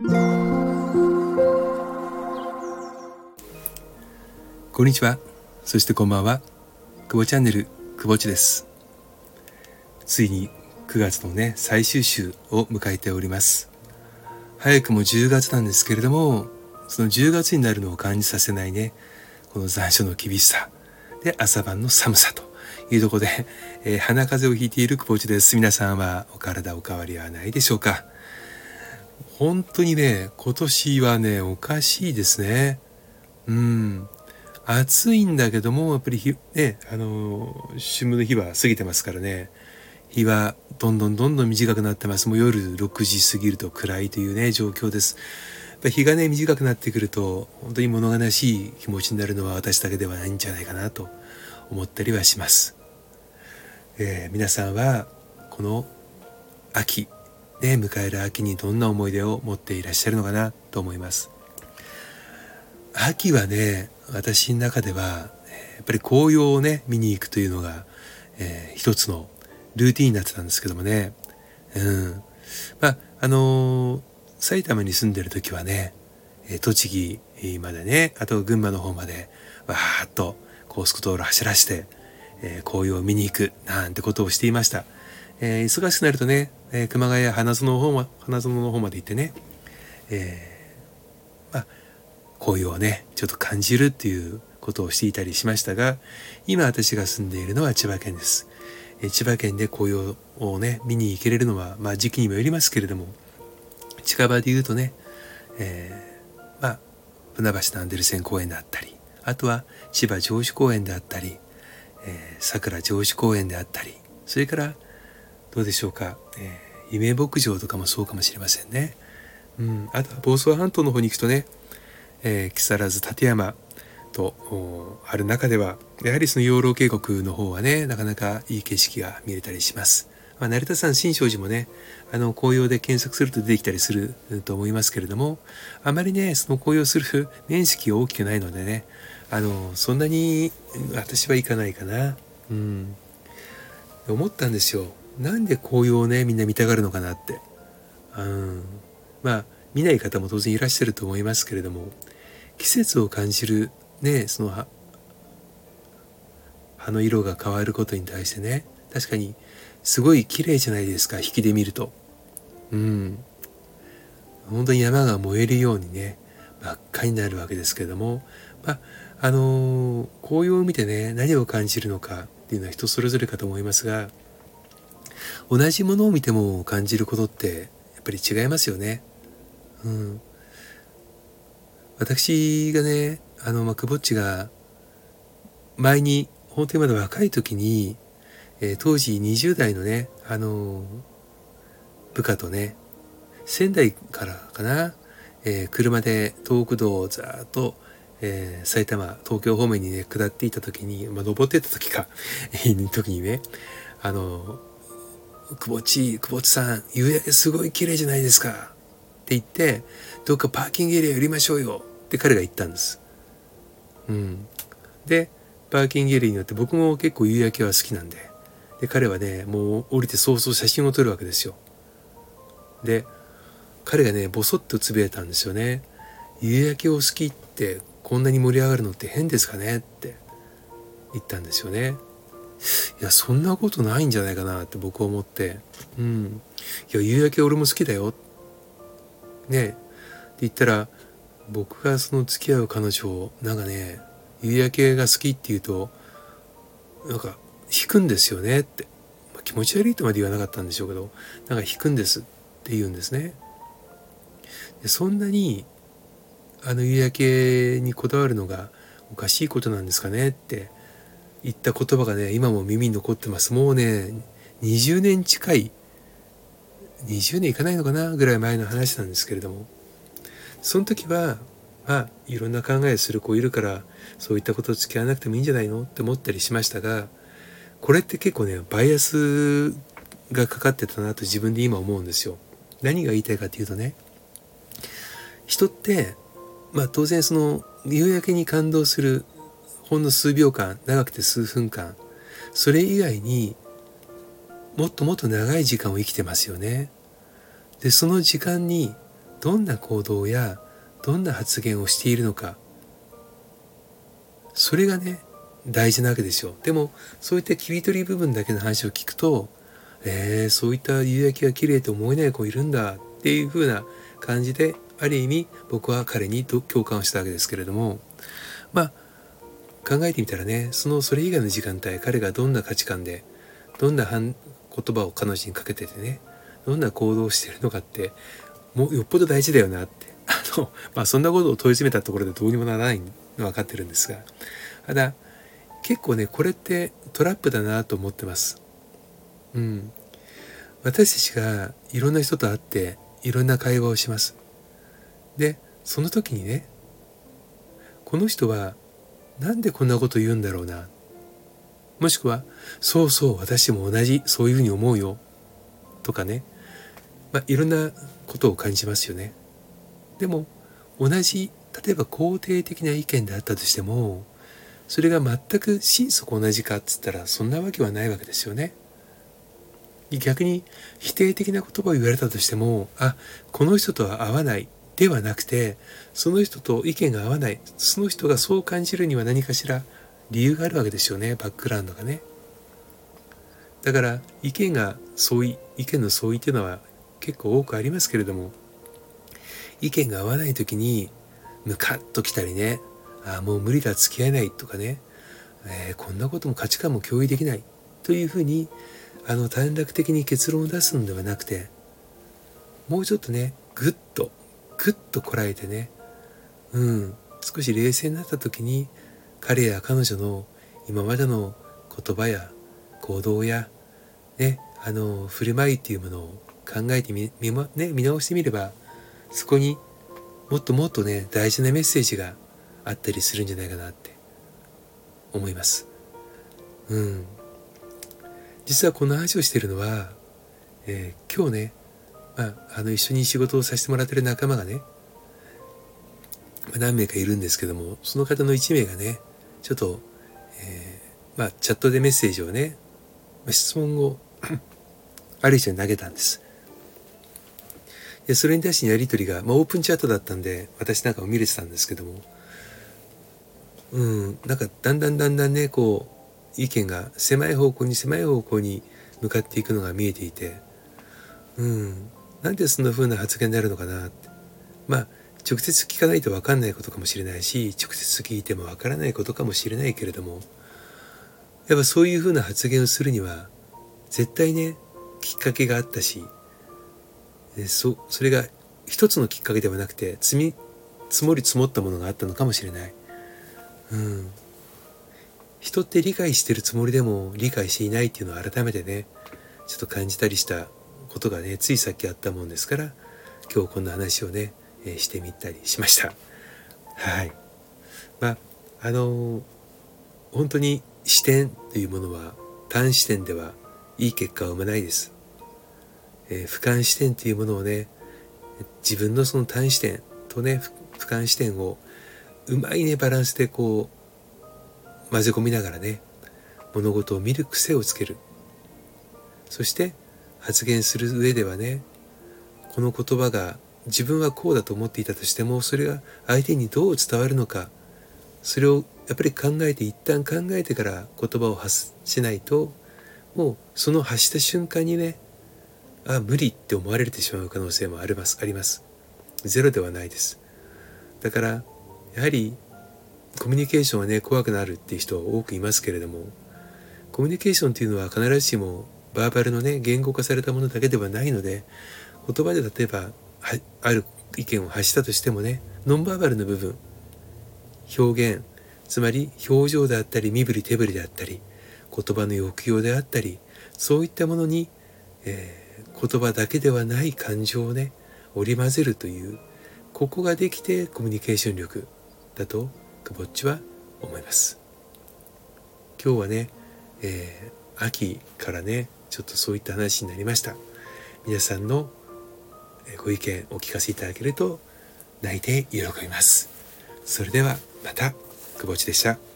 こんにちは。そしてこんばんは。久保チャンネル、久保地です。ついに9月のね、最終週を迎えております。早くも10月なんですけれども、その10月になるのを感じさせないね、この残暑の厳しさ、で、朝晩の寒さというところで、えー、鼻風邪をひいている久保地です。皆さんはお体お変わりはないでしょうか。本当にね、今年はね、おかしいですね。うん。暑いんだけども、やっぱり日、ね、あの、春分の日は過ぎてますからね、日はどんどんどんどん短くなってます。もう夜6時過ぎると暗いというね、状況です。やっぱ日がね、短くなってくると、本当に物悲しい気持ちになるのは私だけではないんじゃないかなと思ったりはします。えー、皆さんは、この秋、ね、迎える秋にどんな思い出を持っていらっしゃるのかなと思います。秋はね、私の中では、やっぱり紅葉をね、見に行くというのが、えー、一つのルーティンになってたんですけどもね。うん。まあ、あのー、埼玉に住んでる時はね、栃木までね、あと群馬の方まで、わーっと高速道路走らして、えー、紅葉を見に行く、なんてことをしていました。えー、忙しくなるとね、えー、熊谷花園の方ま、花園の方まで行ってね、えー、まあ、紅葉をねちょっと感じるっていうことをしていたりしましたが今私が住んでいるのは千葉県です。え千葉県で紅葉をね見に行けれるのは、まあ、時期にもよりますけれども近場で言うとね、えー、まあ船橋のアンデルセン公園であったりあとは千葉城址公園であったり、えー、桜城址公園であったりそれからどうでしょうか、えー、夢牧場とかもそうかもしれませんね。うん、あとは房総半島の方に行くとねえー、木更津立山とある中ではやはりその養老渓谷の方はねなかなかいい景色が見れたりします。まあ、成田山新勝寺もねあの紅葉で検索すると出てきたりすると思いますけれどもあまりねその紅葉する 面積が大きくないのでねあのそんなに私は行かないかな。うん、思ったんですよ。なんで紅葉をねみんな見たがるのかなって。うん、まあ見ない方も当然いらっしゃると思いますけれども季節を感じるねその葉の色が変わることに対してね確かにすごい綺麗じゃないですか引きで見ると。うん。本当に山が燃えるようにね真っ赤になるわけですけれどもまああのー、紅葉を見てね何を感じるのかっていうのは人それぞれかと思いますが同じものを見ても感じることってやっぱり違いますよね。うん、私がねあの、ま、くぼっちが前に本当にまだ若い時に、えー、当時20代のねあの部下とね仙台からかな、えー、車で東北道をざっと、えー、埼玉東京方面にね下っていた時に、まあ、登っていった時か 時にねあのくぼっちくぼっちさん夕焼けすごい綺麗じゃないですかって言って、どっかパーキングエリア寄りましょうよって彼が言ったんです。うん。で、パーキングエリアによって僕も結構夕焼けは好きなんで、で、彼はね、もう降りて早々写真を撮るわけですよ。で、彼がね、ボソッとつぶやいたんですよね。夕焼けを好きってこんなに盛り上がるのって変ですかね？って言ったんですよね。いや、そんなことないんじゃないかなって僕思って、うん。いや、夕焼け俺も好きだよ。ね。って言ったら僕がその付き合う彼女をなんかね夕焼けが好きって言うとなんか引くんですよねって、まあ、気持ち悪いとまで言わなかったんでしょうけどなんか引くんですって言うんですね。でそんなにあの夕焼けにこだわるのがおかしいことなんですかねって言った言葉がね今も耳に残ってますもうね20年近い20年いかないのかなぐらい前の話なんですけれどもその時はまあいろんな考えする子いるからそういったこと付き合わなくてもいいんじゃないのって思ったりしましたがこれって結構ねバイアスがかかってたなと自分で今思うんですよ。何が言いたいかっていうとね人ってまあ当然その夕焼けに感動するほんの数秒間長くて数分間それ以外にもっともっと長い時間を生きてますよね。でその時間にどんな行動やどんな発言をしているのかそれがね大事なわけですよでもそういった切り取り部分だけの話を聞くとえー、そういった夕焼けが綺麗と思えない子いるんだっていう風な感じである意味僕は彼に共感をしたわけですけれどもまあ考えてみたらねそのそれ以外の時間帯彼がどんな価値観でどんな言葉を彼女にかけててねどんな行動をしてるのかってもうよっぽど大事だよなって あの、まあ、そんなことを問い詰めたところでどうにもならないの分かってるんですがただ結構ねこれってトラップだなと思ってます。うん、私たちがいろんな人と会っていろんな会話をします。でその時にねこの人はなんでこんなこと言うんだろうなもしくはそうそう私も同じそういうふうに思うよとかね、まあ、いろんなことを感じますよね。でも同じ例えば肯定的な意見であったとしてもそれが全く心底同じかっつったらそんなわけはないわけですよね。逆に否定的な言葉を言われたとしてもあこの人とは合わないではなくてその人と意見が合わない。その人がそう感じるには何かしら理由があるわけですよね。バックグラウンドがね。だから意見が相違意見の相違っていうのは結構多くありますけれども意見が合わない時にムカッときたりねああもう無理だ付き合えないとかね、えー、こんなことも価値観も共有できない。というふうにあの短絡的に結論を出すのではなくてもうちょっとねぐっとぐっとこらえてねうん少し冷静になった時に彼や彼女の今までの言葉や行動やねあの振る舞いっていうものを考えてみ見,、ね、見直してみればそこにもっともっとね大事なメッセージがあったりするんじゃないかなって思います。うん。実はこの話をしてるのは、えー、今日ね、まあ、あの一緒に仕事をさせてもらってる仲間がね、ま、何名かいるんですけどもその方の1名がねちょっと、えー、まあ、チャットでメッセージをね、まあ、質問を ある人に投げたんです。でそれに対してやり取りが、まあ、オープンチャットだったんで私なんかも見れてたんですけどもうんなんかだんだんだんだんねこう意見が狭い方向に狭い方向に向かっていくのが見えていてうんなんでそんな風な発言になるのかなって。まあ直接聞かないと分かんないことかもしれないし直接聞いても分からないことかもしれないけれどもやっぱそういう風な発言をするには絶対ねきっかけがあったしそそれが一つのきっかけではなくて積み積もり積もったものがあったのかもしれない。うん、人って理解してるつもりでも理解していないっていうのを改めてねちょっと感じたりしたことがねついさっきあったもんですから今日こんな話をね、えー、してみたりしました。はい。まああのー、本当に視点というものは単視点ではいい結果を生まないです、えー、俯瞰視点というものをね自分のその単視点とね俯瞰視点をうまいねバランスでこう混ぜ込みながらね物事を見る癖をつける。そして発言する上ではねこの言葉が自分はこうだと思っていたとしてもそれが相手にどう伝わるのかそれをやっぱり考えて一旦考えてから言葉を発しないともうその発した瞬間にねあ無理って思われてしまう可能性もありますあります。ゼロではないです。だからやはりコミュニケーションはね怖くなるっていう人多くいますけれどもコミュニケーションっていうのは必ずしもバーバルのね言語化されたものだけではないので言葉で例えばある意見を発したとしてもねノンバーバルの部分表現つまり表情であったり身振り手振りであったり言葉の抑揚であったりそういったものに、えー、言葉だけではない感情をね織り交ぜるというここができてコミュニケーション力だとくぼっちは思います。今日はね、え、秋からねちょっとそういった話になりました。皆さんのご意見お聞かせいただけると泣いて喜びます。それではまた久保地でした。